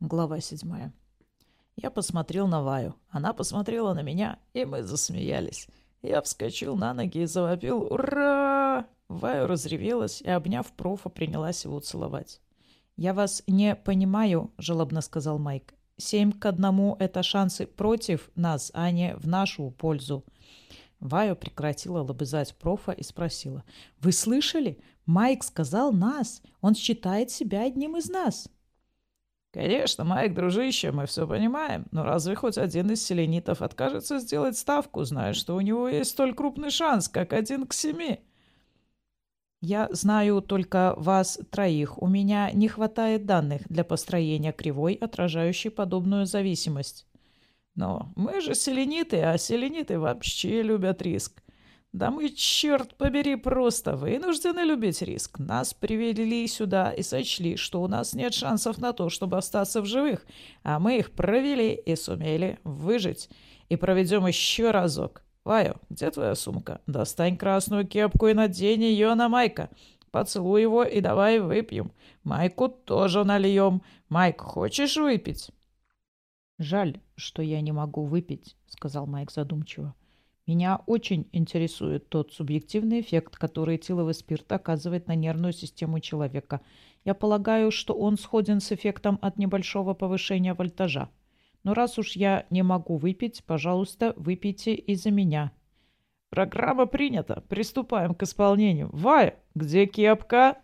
Глава седьмая. Я посмотрел на Ваю. Она посмотрела на меня, и мы засмеялись. Я вскочил на ноги и завопил «Ура!». Ваю разревелась и, обняв профа, принялась его целовать. «Я вас не понимаю», — жалобно сказал Майк. «Семь к одному — это шансы против нас, а не в нашу пользу». Ваю прекратила лобызать профа и спросила. «Вы слышали? Майк сказал нас. Он считает себя одним из нас». «Конечно, Майк, дружище, мы все понимаем, но разве хоть один из селенитов откажется сделать ставку, зная, что у него есть столь крупный шанс, как один к семи?» «Я знаю только вас троих. У меня не хватает данных для построения кривой, отражающей подобную зависимость». «Но мы же селениты, а селениты вообще любят риск. Да мы, черт побери, просто вынуждены любить риск. Нас привели сюда и сочли, что у нас нет шансов на то, чтобы остаться в живых, а мы их провели и сумели выжить. И проведем еще разок. Ваю, где твоя сумка? Достань красную кепку и надень ее на Майка. Поцелуй его и давай выпьем. Майку тоже нальем. Майк, хочешь выпить? «Жаль, что я не могу выпить», — сказал Майк задумчиво. Меня очень интересует тот субъективный эффект, который этиловый спирт оказывает на нервную систему человека. Я полагаю, что он сходен с эффектом от небольшого повышения вольтажа. Но раз уж я не могу выпить, пожалуйста, выпейте из-за меня. Программа принята. Приступаем к исполнению. Вая, где кепка?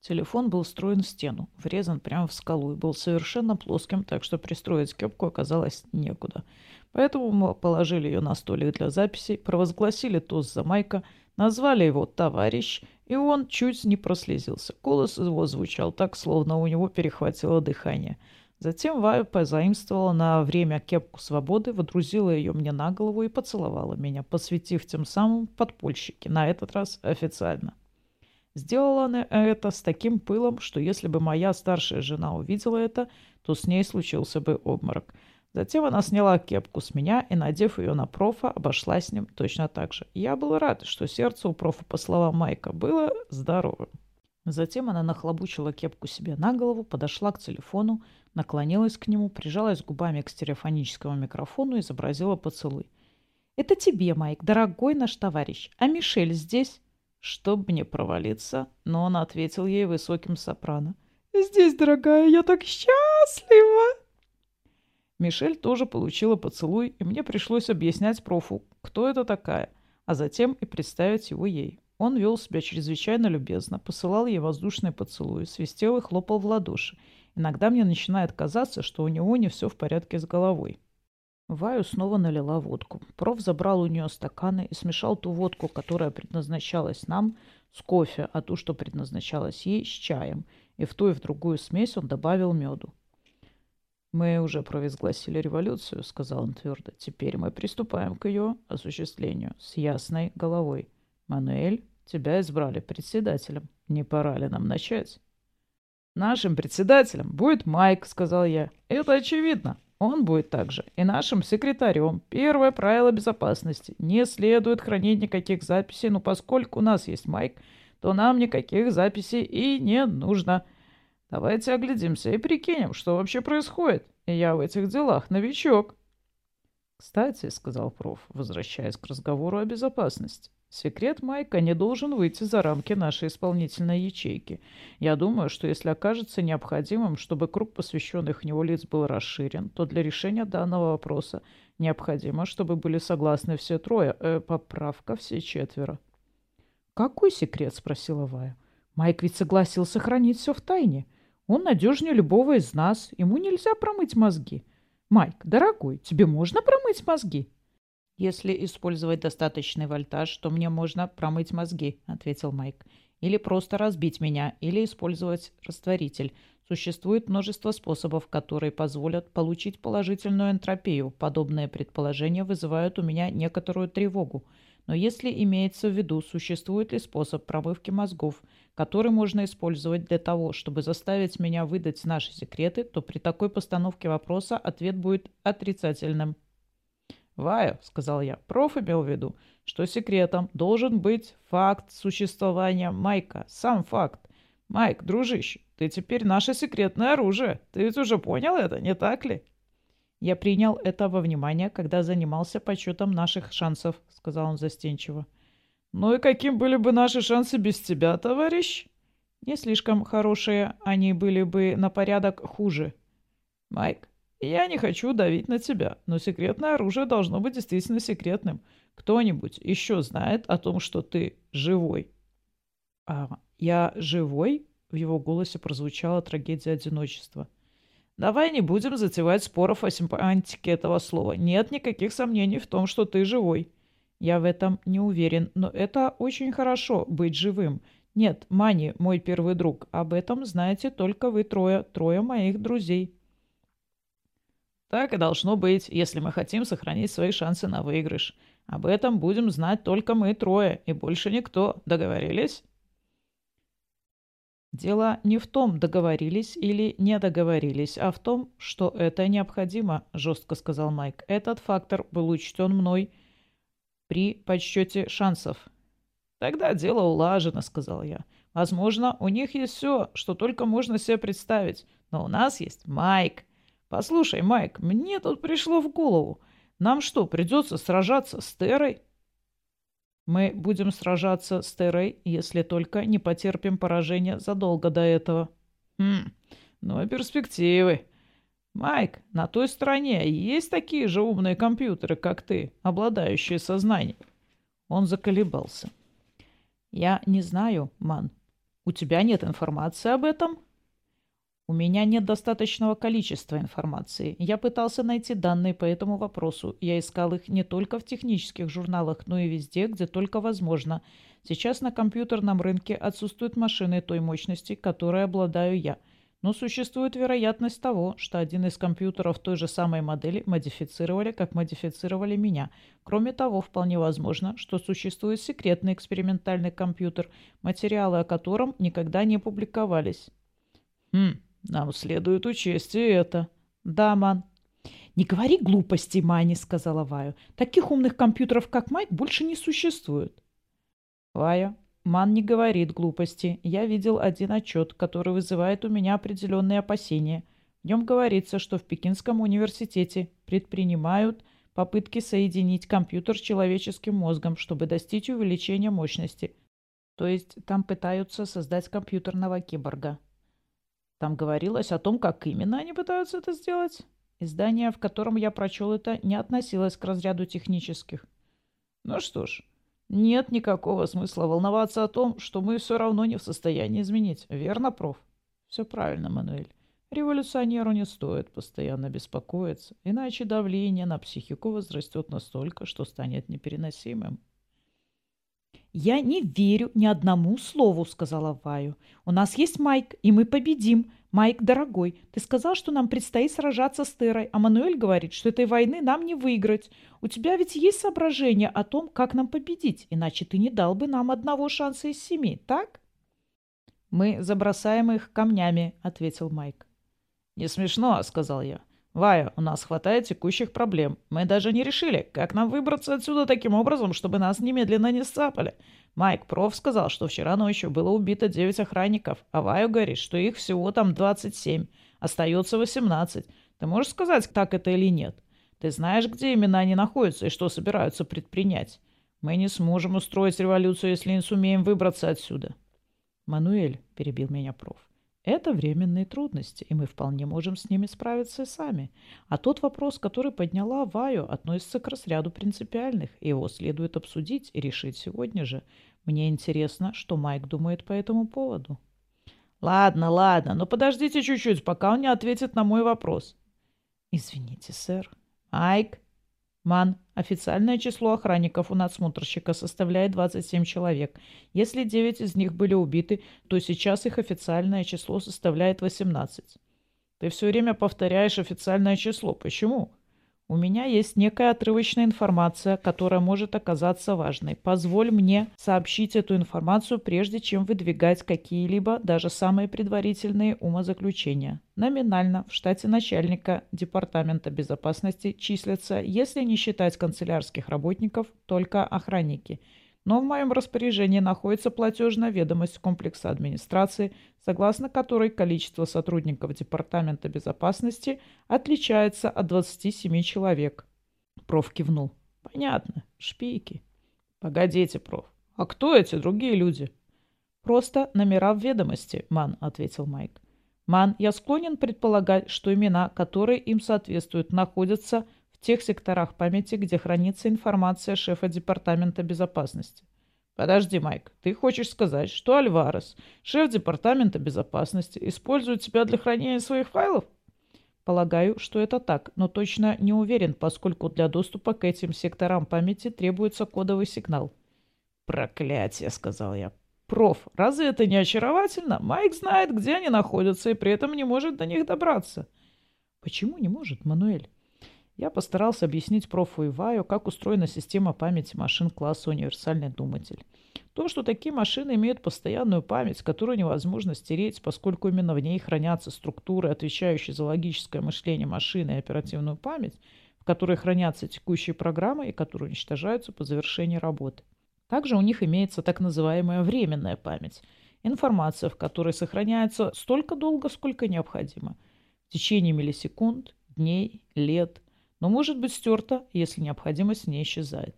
Телефон был встроен в стену, врезан прямо в скалу и был совершенно плоским, так что пристроить кепку оказалось некуда. Поэтому мы положили ее на столик для записей, провозгласили тост за Майка, назвали его «товарищ», и он чуть не прослезился. Голос его звучал так, словно у него перехватило дыхание. Затем Вая позаимствовала на время кепку свободы, водрузила ее мне на голову и поцеловала меня, посвятив тем самым подпольщики, на этот раз официально. Сделала она это с таким пылом, что если бы моя старшая жена увидела это, то с ней случился бы обморок. Затем она сняла кепку с меня и, надев ее на профа, обошла с ним точно так же. Я был рад, что сердце у профа, по словам Майка, было здоровым. Затем она нахлобучила кепку себе на голову, подошла к телефону, наклонилась к нему, прижалась губами к стереофоническому микрофону и изобразила поцелуй. «Это тебе, Майк, дорогой наш товарищ. А Мишель здесь?» Чтоб мне провалиться, но он ответил ей высоким сопрано. «Здесь, дорогая, я так счастлива!» Мишель тоже получила поцелуй, и мне пришлось объяснять профу, кто это такая, а затем и представить его ей. Он вел себя чрезвычайно любезно, посылал ей воздушные поцелуи, свистел и хлопал в ладоши. Иногда мне начинает казаться, что у него не все в порядке с головой. Ваю снова налила водку. Проф забрал у нее стаканы и смешал ту водку, которая предназначалась нам, с кофе, а ту, что предназначалась ей, с чаем. И в ту и в другую смесь он добавил меду. «Мы уже провозгласили революцию», — сказал он твердо. «Теперь мы приступаем к ее осуществлению с ясной головой. Мануэль, тебя избрали председателем. Не пора ли нам начать?» «Нашим председателем будет Майк», — сказал я. «Это очевидно. Он будет также и нашим секретарем. Первое правило безопасности. Не следует хранить никаких записей, но поскольку у нас есть Майк, то нам никаких записей и не нужно». Давайте оглядимся и прикинем, что вообще происходит. Я в этих делах новичок. Кстати, сказал проф, возвращаясь к разговору о безопасности. Секрет Майка не должен выйти за рамки нашей исполнительной ячейки. Я думаю, что если окажется необходимым, чтобы круг посвященных него лиц был расширен, то для решения данного вопроса необходимо, чтобы были согласны все трое. Э, поправка все четверо. «Какой секрет?» — спросила Вая. «Майк ведь согласился хранить все в тайне». Он надежнее любого из нас. Ему нельзя промыть мозги. Майк, дорогой, тебе можно промыть мозги? Если использовать достаточный вольтаж, то мне можно промыть мозги, ответил Майк. Или просто разбить меня, или использовать растворитель. Существует множество способов, которые позволят получить положительную энтропию. Подобные предположения вызывают у меня некоторую тревогу. Но если имеется в виду, существует ли способ промывки мозгов, который можно использовать для того, чтобы заставить меня выдать наши секреты, то при такой постановке вопроса ответ будет отрицательным. «Ваю», — сказал я, — «проф имел в виду, что секретом должен быть факт существования Майка, сам факт. Майк, дружище, Ты теперь наше секретное оружие. Ты ведь уже понял это, не так ли? Я принял это во внимание, когда занимался подсчетом наших шансов, сказал он застенчиво. Ну и каким были бы наши шансы без тебя, товарищ? Не слишком хорошие, они были бы на порядок хуже. Майк, я не хочу давить на тебя, но секретное оружие должно быть действительно секретным. Кто-нибудь еще знает о том, что ты живой? А я живой? В его голосе прозвучала трагедия одиночества. Давай не будем затевать споров о семантике этого слова. Нет никаких сомнений в том, что ты живой. Я в этом не уверен, но это очень хорошо, быть живым. Нет, Мани, мой первый друг, об этом знаете только вы трое, трое моих друзей. Так и должно быть, если мы хотим сохранить свои шансы на выигрыш. Об этом будем знать только мы трое, и больше никто. Договорились? Дело не в том, договорились или не договорились, а в том, что это необходимо, жестко сказал Майк. Этот фактор был учтен мной при подсчете шансов. Тогда дело улажено, сказал я. Возможно, у них есть все, что только можно себе представить. Но у нас есть Майк. Послушай, Майк, мне тут пришло в голову. Нам что, придется сражаться с Терой? Мы будем сражаться с Терой, если только не потерпим поражение задолго до этого. Хм, ну и перспективы. Майк, на той стороне есть такие же умные компьютеры, как ты, обладающие сознанием? Он заколебался. Я не знаю, Ман. У тебя нет информации об этом? У меня нет достаточного количества информации. Я пытался найти данные по этому вопросу. Я искал их не только в технических журналах, но и везде, где только возможно. Сейчас на компьютерном рынке отсутствуют машины той мощности, которой обладаю я. Но существует вероятность того, что один из компьютеров той же самой модели модифицировали, как модифицировали меня. Кроме того, вполне возможно, что существует секретный экспериментальный компьютер, материалы о котором никогда не публиковались. Хм, нам следует учесть и это. Да, Ман. Не говори глупостей, Мани, сказала Ваю. Таких умных компьютеров, как Майк, больше не существует. Вая, Ман не говорит глупости. Я видел один отчет, который вызывает у меня определенные опасения. В нем говорится, что в Пекинском университете предпринимают попытки соединить компьютер с человеческим мозгом, чтобы достичь увеличения мощности. То есть там пытаются создать компьютерного киборга. Там говорилось о том, как именно они пытаются это сделать. Издание, в котором я прочел это, не относилось к разряду технических. Ну что ж, нет никакого смысла волноваться о том, что мы все равно не в состоянии изменить. Верно, проф? Все правильно, Мануэль. Революционеру не стоит постоянно беспокоиться, иначе давление на психику возрастет настолько, что станет непереносимым. «Я не верю ни одному слову», — сказала Ваю. «У нас есть Майк, и мы победим. Майк, дорогой, ты сказал, что нам предстоит сражаться с Терой, а Мануэль говорит, что этой войны нам не выиграть. У тебя ведь есть соображение о том, как нам победить, иначе ты не дал бы нам одного шанса из семи, так?» «Мы забросаем их камнями», — ответил Майк. «Не смешно», — сказал я. «Вая, у нас хватает текущих проблем. Мы даже не решили, как нам выбраться отсюда таким образом, чтобы нас немедленно не сцапали. Майк Проф сказал, что вчера ночью было убито 9 охранников, а Вая говорит, что их всего там 27. Остается 18. Ты можешь сказать, так это или нет? Ты знаешь, где именно они находятся и что собираются предпринять? Мы не сможем устроить революцию, если не сумеем выбраться отсюда». «Мануэль», — перебил меня проф, это временные трудности, и мы вполне можем с ними справиться сами. А тот вопрос, который подняла Ваю, относится к разряду принципиальных, и его следует обсудить и решить сегодня же. Мне интересно, что Майк думает по этому поводу. Ладно, ладно, но подождите чуть-чуть, пока он не ответит на мой вопрос. Извините, сэр. Майк, Ман, официальное число охранников у надсмотрщика составляет 27 человек. Если 9 из них были убиты, то сейчас их официальное число составляет 18. Ты все время повторяешь официальное число. Почему? У меня есть некая отрывочная информация, которая может оказаться важной. Позволь мне сообщить эту информацию, прежде чем выдвигать какие-либо, даже самые предварительные умозаключения. Номинально в штате начальника Департамента безопасности числятся, если не считать канцелярских работников, только охранники. Но в моем распоряжении находится платежная ведомость комплекса администрации, согласно которой количество сотрудников Департамента безопасности отличается от 27 человек. Проф кивнул. Понятно, шпики. Погодите, проф. А кто эти другие люди? Просто номера в ведомости, Ман, ответил Майк. Ман, я склонен предполагать, что имена, которые им соответствуют, находятся тех секторах памяти, где хранится информация шефа Департамента безопасности. Подожди, Майк, ты хочешь сказать, что Альварес, шеф Департамента безопасности, использует тебя для хранения своих файлов? Полагаю, что это так, но точно не уверен, поскольку для доступа к этим секторам памяти требуется кодовый сигнал. «Проклятие!» — сказал я. «Проф, разве это не очаровательно? Майк знает, где они находятся, и при этом не может до них добраться». «Почему не может, Мануэль?» Я постарался объяснить профу Иваю, как устроена система памяти машин класса «Универсальный думатель». То, что такие машины имеют постоянную память, которую невозможно стереть, поскольку именно в ней хранятся структуры, отвечающие за логическое мышление машины и оперативную память, в которой хранятся текущие программы и которые уничтожаются по завершении работы. Также у них имеется так называемая временная память – информация, в которой сохраняется столько долго, сколько необходимо – в течение миллисекунд, дней, лет – но может быть стерта, если необходимость не исчезает.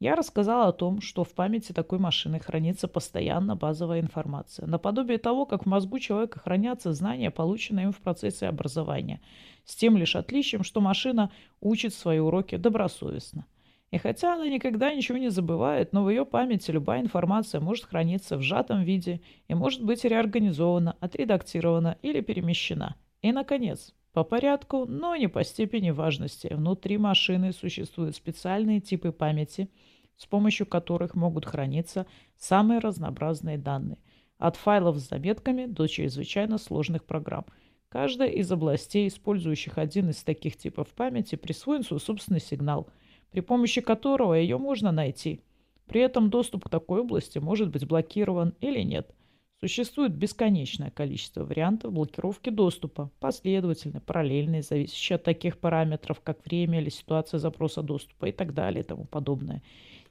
Я рассказала о том, что в памяти такой машины хранится постоянно базовая информация, наподобие того, как в мозгу человека хранятся знания, полученные им в процессе образования, с тем лишь отличием, что машина учит свои уроки добросовестно. И хотя она никогда ничего не забывает, но в ее памяти любая информация может храниться в сжатом виде и может быть реорганизована, отредактирована или перемещена. И, наконец, по порядку, но не по степени важности. Внутри машины существуют специальные типы памяти, с помощью которых могут храниться самые разнообразные данные. От файлов с заметками до чрезвычайно сложных программ. Каждая из областей, использующих один из таких типов памяти, присвоен свой собственный сигнал, при помощи которого ее можно найти. При этом доступ к такой области может быть блокирован или нет. Существует бесконечное количество вариантов блокировки доступа, последовательные, параллельные, зависящие от таких параметров, как время или ситуация запроса доступа и так далее и тому подобное.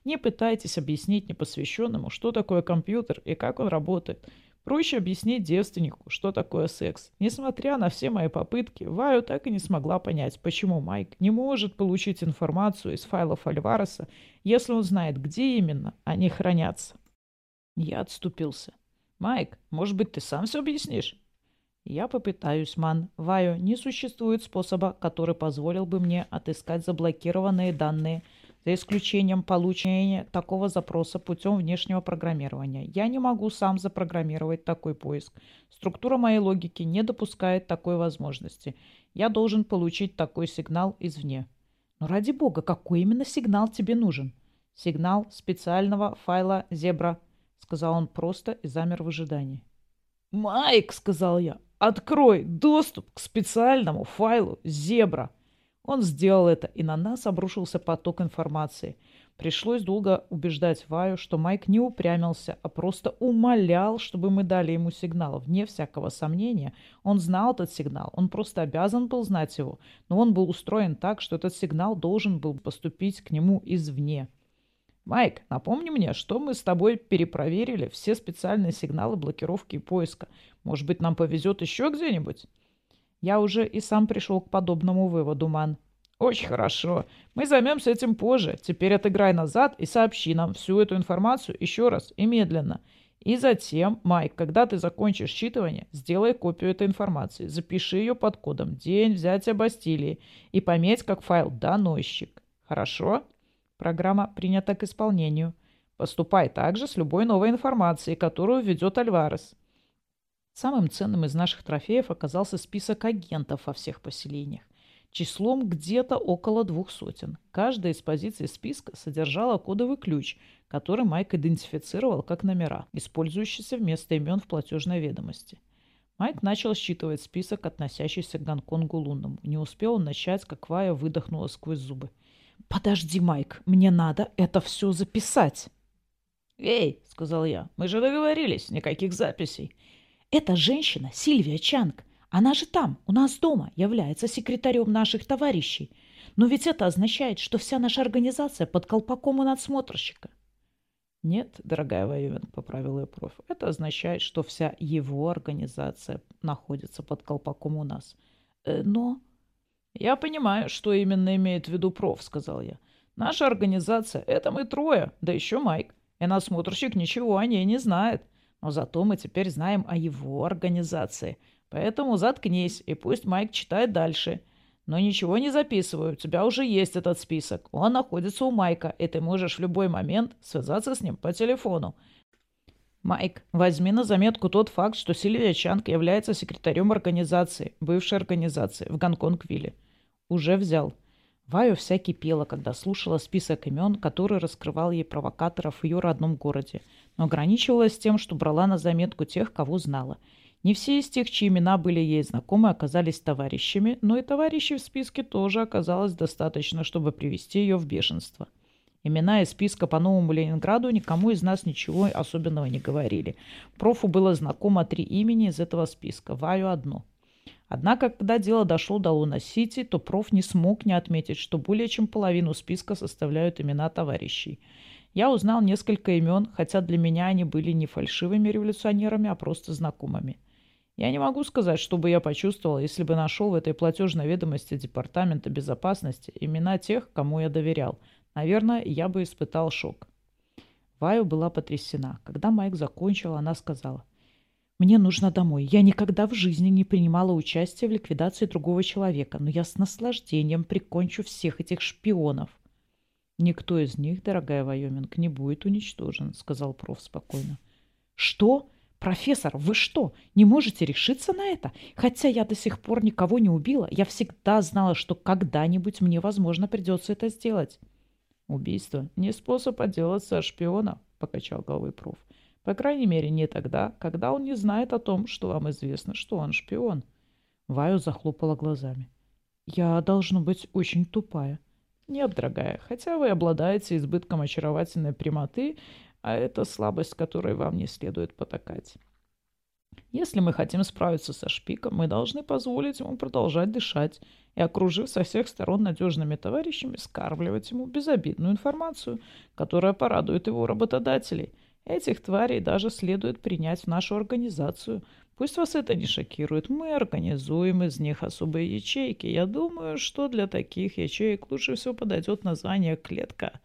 Не пытайтесь объяснить непосвященному, что такое компьютер и как он работает. Проще объяснить девственнику, что такое секс. Несмотря на все мои попытки, Ваю так и не смогла понять, почему Майк не может получить информацию из файлов Альвареса, если он знает, где именно они хранятся. Я отступился. «Майк, может быть, ты сам все объяснишь?» «Я попытаюсь, Ман. Ваю, не существует способа, который позволил бы мне отыскать заблокированные данные, за исключением получения такого запроса путем внешнего программирования. Я не могу сам запрограммировать такой поиск. Структура моей логики не допускает такой возможности. Я должен получить такой сигнал извне». «Но ради бога, какой именно сигнал тебе нужен?» «Сигнал специального файла Zebra — сказал он просто и замер в ожидании. «Майк!» — сказал я. «Открой доступ к специальному файлу «Зебра». Он сделал это, и на нас обрушился поток информации. Пришлось долго убеждать Ваю, что Майк не упрямился, а просто умолял, чтобы мы дали ему сигнал. Вне всякого сомнения, он знал этот сигнал, он просто обязан был знать его, но он был устроен так, что этот сигнал должен был поступить к нему извне. Майк, напомни мне, что мы с тобой перепроверили все специальные сигналы блокировки и поиска. Может быть, нам повезет еще где-нибудь? Я уже и сам пришел к подобному выводу, Ман. Очень хорошо. Мы займемся этим позже. Теперь отыграй назад и сообщи нам всю эту информацию еще раз и медленно. И затем, Майк, когда ты закончишь считывание, сделай копию этой информации, запиши ее под кодом «День взятия Бастилии» и пометь как файл «Доносчик». Хорошо? Программа принята к исполнению. Поступай также с любой новой информацией, которую введет Альварес. Самым ценным из наших трофеев оказался список агентов во всех поселениях. Числом где-то около двух сотен. Каждая из позиций списка содержала кодовый ключ, который Майк идентифицировал как номера, использующиеся вместо имен в платежной ведомости. Майк начал считывать список, относящийся к Гонконгу лунному. Не успел он начать, как Вая выдохнула сквозь зубы. «Подожди, Майк, мне надо это все записать». «Эй», — сказал я, — «мы же договорились, никаких записей». «Эта женщина, Сильвия Чанг, она же там, у нас дома, является секретарем наших товарищей. Но ведь это означает, что вся наша организация под колпаком у надсмотрщика». Нет, дорогая Вайоминг, поправил ее проф. Это означает, что вся его организация находится под колпаком у нас. Э, но... Я понимаю, что именно имеет в виду проф, сказал я. Наша организация — это мы трое, да еще Майк. И насмотрщик ничего о ней не знает. Но зато мы теперь знаем о его организации. Поэтому заткнись, и пусть Майк читает дальше. Но ничего не записываю, у тебя уже есть этот список. Он находится у Майка, и ты можешь в любой момент связаться с ним по телефону. Майк, возьми на заметку тот факт, что Сильвия Чанг является секретарем организации, бывшей организации, в Гонконг-Вилле. Уже взял. Ваю вся кипела, когда слушала список имен, который раскрывал ей провокаторов в ее родном городе, но ограничивалась тем, что брала на заметку тех, кого знала – не все из тех, чьи имена были ей знакомы, оказались товарищами, но и товарищей в списке тоже оказалось достаточно, чтобы привести ее в бешенство. Имена из списка по Новому Ленинграду никому из нас ничего особенного не говорили. Профу было знакомо три имени из этого списка, Ваю одно. Однако, когда дело дошло до Луна-Сити, то проф не смог не отметить, что более чем половину списка составляют имена товарищей. Я узнал несколько имен, хотя для меня они были не фальшивыми революционерами, а просто знакомыми. Я не могу сказать, что бы я почувствовал, если бы нашел в этой платежной ведомости Департамента безопасности имена тех, кому я доверял. Наверное, я бы испытал шок. Ваю была потрясена. Когда Майк закончил, она сказала, «Мне нужно домой. Я никогда в жизни не принимала участие в ликвидации другого человека, но я с наслаждением прикончу всех этих шпионов». «Никто из них, дорогая Вайоминг, не будет уничтожен», — сказал проф спокойно. «Что?» «Профессор, вы что, не можете решиться на это? Хотя я до сих пор никого не убила, я всегда знала, что когда-нибудь мне, возможно, придется это сделать». «Убийство не способ отделаться от шпиона», — покачал головой проф. «По крайней мере, не тогда, когда он не знает о том, что вам известно, что он шпион». Ваю захлопала глазами. «Я должна быть очень тупая». «Нет, дорогая, хотя вы обладаете избытком очаровательной прямоты, а это слабость, которой вам не следует потакать. Если мы хотим справиться со шпиком, мы должны позволить ему продолжать дышать и, окружив со всех сторон надежными товарищами, скармливать ему безобидную информацию, которая порадует его работодателей. Этих тварей даже следует принять в нашу организацию. Пусть вас это не шокирует. Мы организуем из них особые ячейки. Я думаю, что для таких ячеек лучше всего подойдет название «клетка».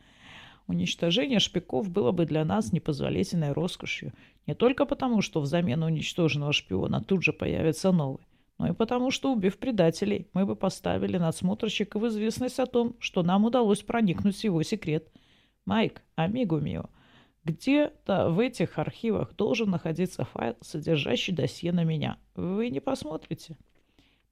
Уничтожение шпиков было бы для нас непозволительной роскошью. Не только потому, что взамен уничтоженного шпиона тут же появится новый, но и потому, что, убив предателей, мы бы поставили надсмотрщика в известность о том, что нам удалось проникнуть в его секрет. Майк, амигу мио, где-то в этих архивах должен находиться файл, содержащий досье на меня. Вы не посмотрите?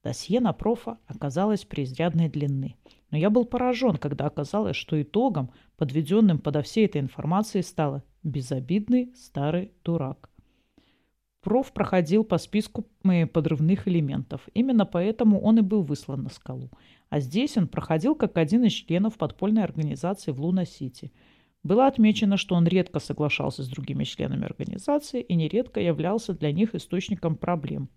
Досье на профа оказалось преизрядной длины. Но я был поражен, когда оказалось, что итогом, подведенным подо всей этой информацией, стало «безобидный старый дурак». Проф проходил по списку подрывных элементов. Именно поэтому он и был выслан на скалу. А здесь он проходил как один из членов подпольной организации в Луна-Сити. Было отмечено, что он редко соглашался с другими членами организации и нередко являлся для них источником проблем.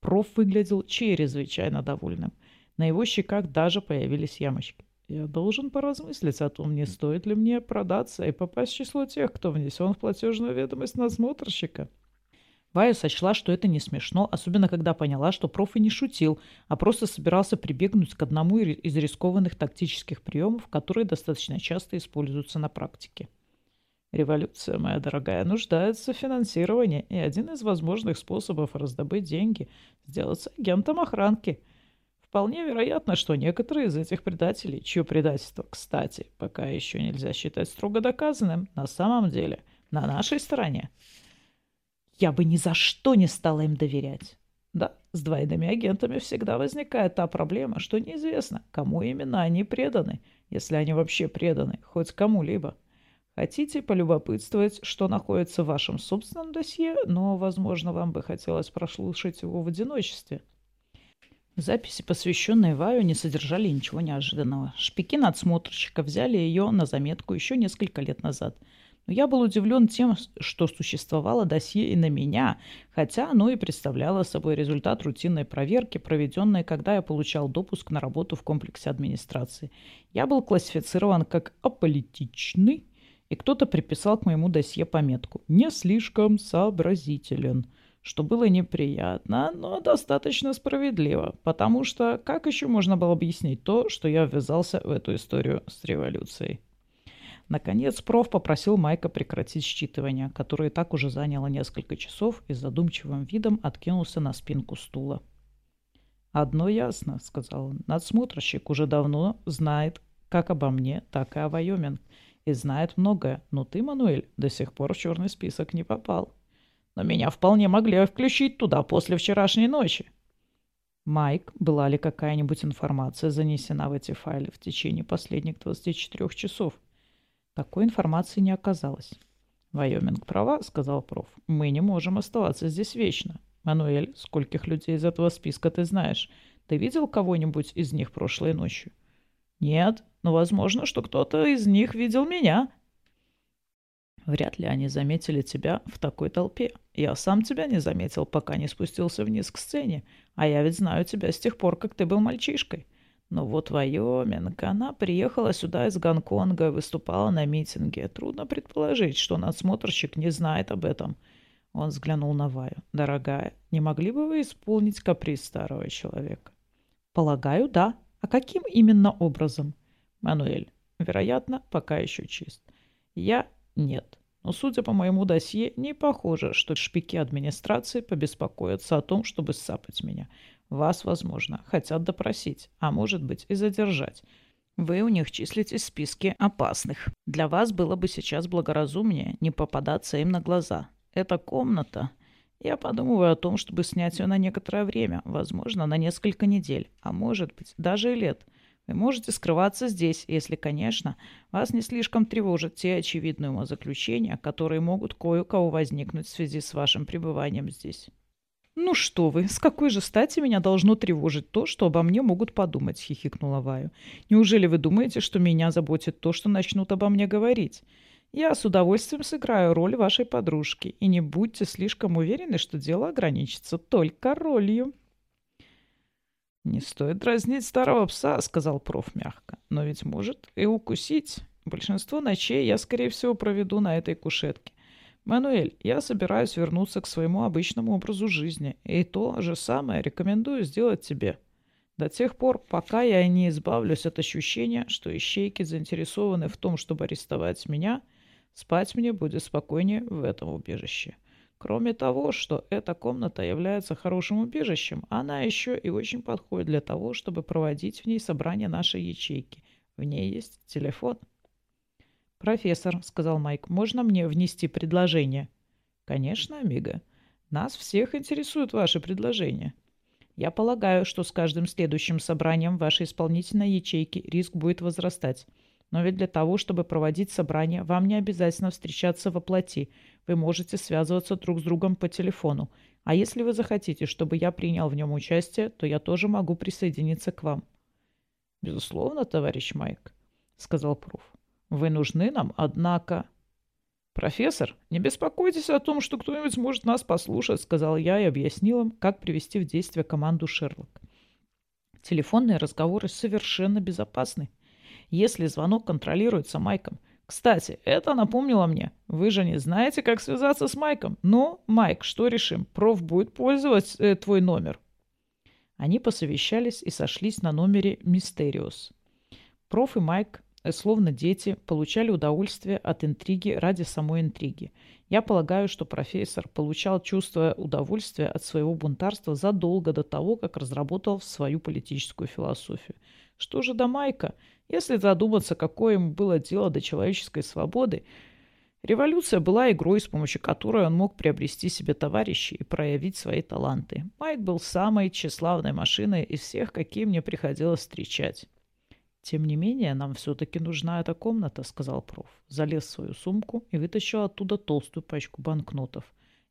Проф выглядел чрезвычайно довольным. На его щеках даже появились ямочки. Я должен поразмыслить о том, не стоит ли мне продаться и попасть в число тех, кто внесен в платежную ведомость надсмотрщика. Вая сочла, что это не смешно, особенно когда поняла, что проф и не шутил, а просто собирался прибегнуть к одному из рискованных тактических приемов, которые достаточно часто используются на практике. Революция, моя дорогая, нуждается в финансировании, и один из возможных способов раздобыть деньги – сделаться агентом охранки – Вполне вероятно, что некоторые из этих предателей, чье предательство, кстати, пока еще нельзя считать строго доказанным, на самом деле на нашей стороне. Я бы ни за что не стала им доверять. Да, с двойными агентами всегда возникает та проблема, что неизвестно, кому именно они преданы, если они вообще преданы хоть кому-либо. Хотите полюбопытствовать, что находится в вашем собственном досье, но, возможно, вам бы хотелось прослушать его в одиночестве – Записи, посвященные Ваю, не содержали ничего неожиданного. Шпики надсмотрщика взяли ее на заметку еще несколько лет назад. Но я был удивлен тем, что существовало досье и на меня, хотя оно и представляло собой результат рутинной проверки, проведенной, когда я получал допуск на работу в комплексе администрации. Я был классифицирован как аполитичный И кто-то приписал к моему досье пометку «Не слишком сообразителен», что было неприятно, но достаточно справедливо, потому что как еще можно было объяснить то, что я ввязался в эту историю с революцией? Наконец, проф попросил Майка прекратить считывание, которое так уже заняло несколько часов и с задумчивым видом откинулся на спинку стула. «Одно ясно», — сказал он. «Надсмотрщик уже давно знает как обо мне, так и о Вайоминг, и знает многое, но ты, Мануэль, до сих пор в черный список не попал. Но меня вполне могли включить туда после вчерашней ночи». Майк, была ли какая-нибудь информация занесена в эти файлы в течение последних 24 часов? Такой информации не оказалось. «Вайоминг права», — сказал проф. «Мы не можем оставаться здесь вечно. Мануэль, скольких людей из этого списка ты знаешь? Ты видел кого-нибудь из них прошлой ночью?» «Нет, но возможно, что кто-то из них видел меня». «Вряд ли они заметили тебя в такой толпе. Я сам тебя не заметил, пока не спустился вниз к сцене. А я ведь знаю тебя с тех пор, как ты был мальчишкой. Но вот Вайоминг, она приехала сюда из Гонконга, выступала на митинге. Трудно предположить, что надсмотрщик не знает об этом. Он взглянул на Ваю. «Дорогая, не могли бы вы исполнить каприз старого человека?» «Полагаю, да. А каким именно образом?» «Мануэль, вероятно, пока еще чист. Я — нет. Но, судя по моему досье, не похоже, что шпики администрации побеспокоятся о том, чтобы сцапать меня. Вас, возможно, хотят допросить, а может быть и задержать. Вы у них числитесь в списке опасных. Для вас было бы сейчас благоразумнее не попадаться им на глаза. Эта комната... Я подумываю о том, чтобы снять ее на некоторое время, возможно, на несколько недель, а может быть, даже и лет. Вы можете скрываться здесь, если, конечно, вас не слишком тревожат те очевидные умозаключения, которые могут кое-кого возникнуть в связи с вашим пребыванием здесь. «Ну что вы, с какой же стати меня должно тревожить то, что обо мне могут подумать?» — хихикнула Ваю. «Неужели вы думаете, что меня заботит то, что начнут обо мне говорить? Я с удовольствием сыграю роль вашей подружки, и не будьте слишком уверены, что дело ограничится только ролью». «Не стоит дразнить старого пса», — сказал проф мягко. «Но ведь может и укусить. Большинство ночей я, скорее всего, проведу на этой кушетке. «Мануэль, я собираюсь вернуться к своему обычному образу жизни, и то же самое рекомендую сделать тебе. До тех пор, пока я не избавлюсь от ощущения, что ищейки заинтересованы в том, чтобы арестовать меня, спать мне будет спокойнее в этом убежище. Кроме того, что эта комната является хорошим убежищем, она еще и очень подходит для того, чтобы проводить в ней собрание нашей ячейки. В ней есть телефон». «Профессор», — сказал Майк, — «можно мне внести предложение?» «Конечно, Амиго. Нас всех интересуют ваши предложения. Я полагаю, что с каждым следующим собранием вашей исполнительной ячейки риск будет возрастать. Но ведь для того, чтобы проводить собрание, вам не обязательно встречаться во плоти. Вы можете связываться друг с другом по телефону. А если вы захотите, чтобы я принял в нем участие, то я тоже могу присоединиться к вам». «Безусловно, товарищ Майк», — сказал проф. Вы нужны нам, однако... «Профессор, не беспокойтесь о том, что кто-нибудь может нас послушать», — сказал я и объяснил им, как привести в действие команду Шерлок. Телефонные разговоры совершенно безопасны, если звонок контролируется Майком. Кстати, это напомнило мне. Вы же не знаете, как связаться с Майком. Ну, Майк, что решим? Проф будет пользовать э, твой номер. Они посовещались и сошлись на номере Мистериус. Проф и Майк словно дети, получали удовольствие от интриги ради самой интриги. Я полагаю, что профессор получал чувство удовольствия от своего бунтарства задолго до того, как разработал свою политическую философию. Что же до Майка? Если задуматься, какое ему было дело до человеческой свободы, Революция была игрой, с помощью которой он мог приобрести себе товарищей и проявить свои таланты. Майк был самой тщеславной машиной из всех, какие мне приходилось встречать. «Тем не менее, нам все-таки нужна эта комната», — сказал проф. Залез в свою сумку и вытащил оттуда толстую пачку банкнотов.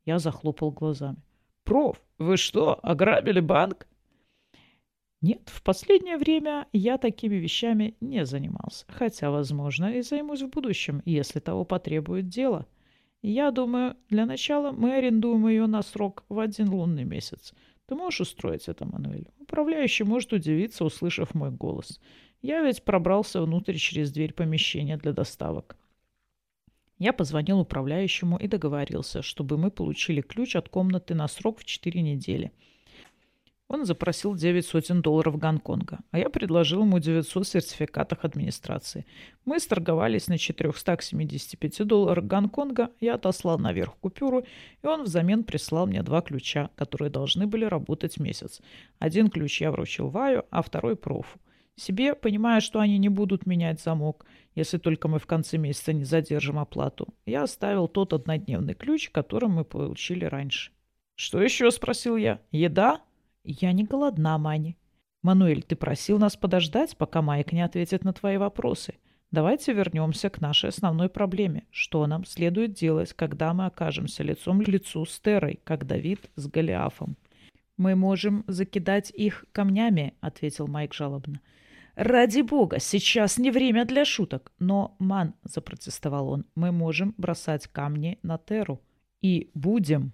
Я захлопал глазами. «Проф, вы что, ограбили банк?» Нет, в последнее время я такими вещами не занимался, хотя, возможно, и займусь в будущем, если того потребует дело. Я думаю, для начала мы арендуем ее на срок в один лунный месяц. Ты можешь устроить это, Мануэль? Управляющий может удивиться, услышав мой голос. Я ведь пробрался внутрь через дверь помещения для доставок. Я позвонил управляющему и договорился, чтобы мы получили ключ от комнаты на срок в 4 недели – он запросил 9 сотен долларов Гонконга, а я предложил ему 900 сертификатов администрации. Мы сторговались на 475 долларах Гонконга, я отослал наверх купюру, и он взамен прислал мне два ключа, которые должны были работать месяц. Один ключ я вручил Ваю, а второй профу. Себе, понимая, что они не будут менять замок, если только мы в конце месяца не задержим оплату, я оставил тот однодневный ключ, который мы получили раньше. «Что еще?» – спросил я. «Еда?» Я не голодна, Мани. Мануэль, ты просил нас подождать, пока Майк не ответит на твои вопросы. Давайте вернемся к нашей основной проблеме. Что нам следует делать, когда мы окажемся лицом к лицу с Терой, как Давид с Голиафом? «Мы можем закидать их камнями», — ответил Майк жалобно. «Ради бога, сейчас не время для шуток!» «Но, Ман», — запротестовал он, — «мы можем бросать камни на Теру. И будем».